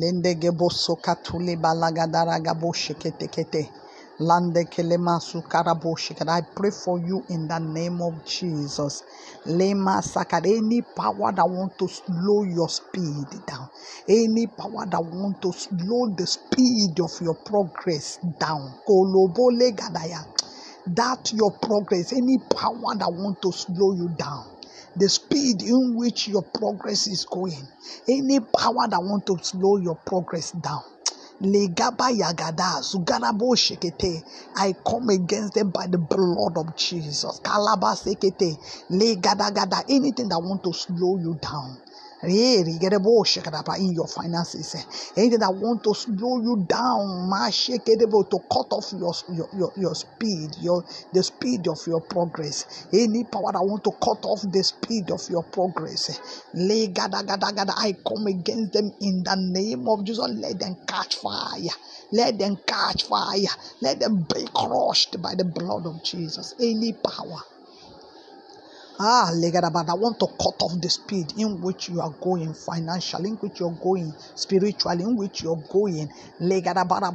Lende gebo sokatule balagadara gabo shekete kete. Lande kelema sukarabo shekete. I pray for you in the name of Jesus. Lema sakad. Any power that want to slow your speed down. Any power that want to slow the speed of your progress down. Kolobole gadaya. That your progress. Any power that want to slow you down the speed in which your progress is going any power that want to slow your progress down Legaba yagada shekete. I come against them by the blood of Jesus. Kalaba. Legada gada. Anything that want to slow you down. In your finances, eh. anything that want to slow you down, to cut off your, your, your, your speed, your the speed of your progress. Any power that want to cut off the speed of your progress, eh. I come against them in the name of Jesus. Let them catch fire. Let them catch fire. Let them be crushed by the blood of Jesus. Any power Ah, Legadabad, I want to cut off the speed in which you are going financially, in which you're going spiritually, in which you're going. Legadabada,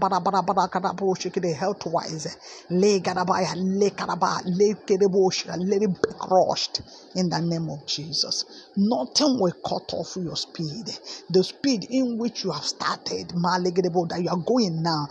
in the name of Jesus. Nothing will cut off your speed. The speed in which you have started, that you are going now,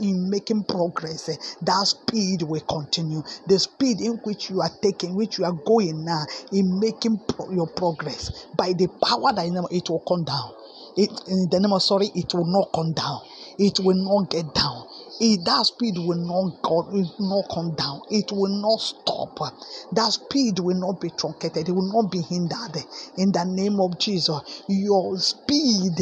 in making progress, that speed will continue. The speed in which you are taking which you are going now, in making pro- your progress, by the power that in it will come down. It, in the name of sorry, it will not come down. It will not get down. It, that speed will not go, will not come down. It will not stop. That speed will not be truncated. It will not be hindered. In the name of Jesus, your speed,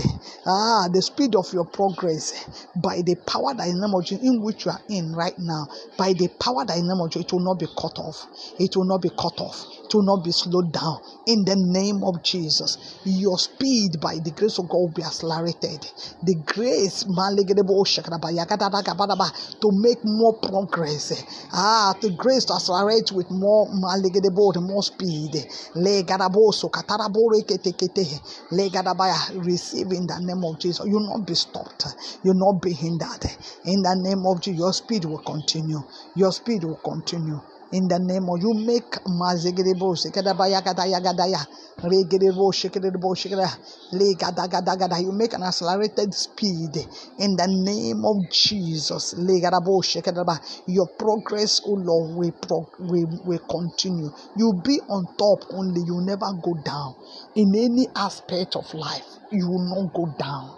ah, the speed of your progress, by the power that in name in which you are in right now, by the power that name of Jesus, it will not be cut off. It will not be cut off. It will not be slowed down. In the name of Jesus, your speed by the grace of God will be accelerated. The grace, to make more progress. Ah, the grace to accelerate with more maligadabo, more speed. Legadaboso, katarabore kete kete. Legadabaya, receive in the name of Jesus. You'll not be stopped. You'll not be hindered. In the name of Jesus, your speed will continue. Your speed will continue in the name of you make mazigiribo shikadabaya yagadaya regiribo shikiribo shikada legadagada you make an accelerated speed. In the name of Jesus legadabo shikadaba your progress oh Lord will, pro- will, will continue. You be on top only. You never go down. In any aspect of life you will not go down.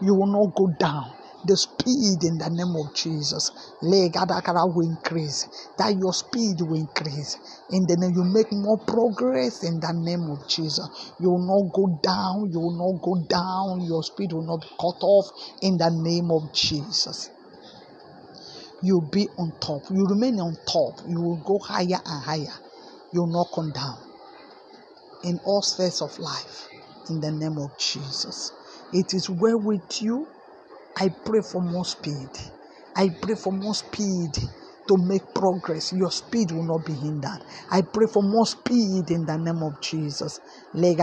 You will not go down the speed in the name of Jesus. will increase. That your speed will increase. In the name, you make more progress in the name of Jesus. You will not go down. You will not go down. Your speed will not be cut off in the name of Jesus. You'll be on top. You remain on top. You will go higher and higher. You will not come down in all spheres of life in the name of Jesus. It is well with you I pray for more speed. I pray for more speed to make progress. Your speed will not be hindered. I pray for more speed in the name of Jesus. You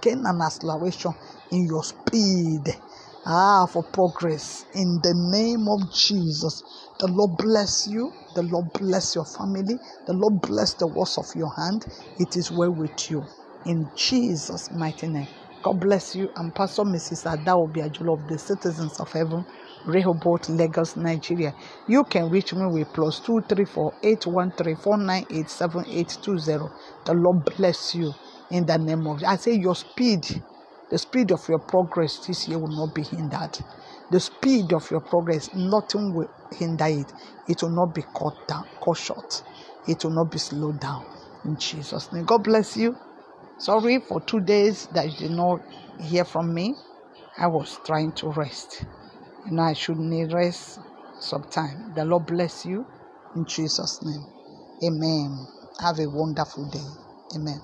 gain an acceleration in your speed. Ah, for progress in the name of Jesus. The Lord bless you. The Lord bless your family. The Lord bless the works of your hand. It is well with you. In Jesus' mighty name. God bless you. I'm Pastor Mrs. Adaobi Ajula of the Citizens of Heaven, Rehoboth, Lagos, Nigeria. You can reach me with plus two three four eight one three four nine eight seven eight two zero. The Lord bless you in the name of. I say your speed, the speed of your progress this year will not be hindered. The speed of your progress, nothing will hinder it. It will not be cut down, cut short. It will not be slowed down. In Jesus' name. God bless you. Sorry for two days that you did not hear from me. I was trying to rest. You know, I should need rest sometime. The Lord bless you in Jesus' name. Amen. Have a wonderful day. Amen.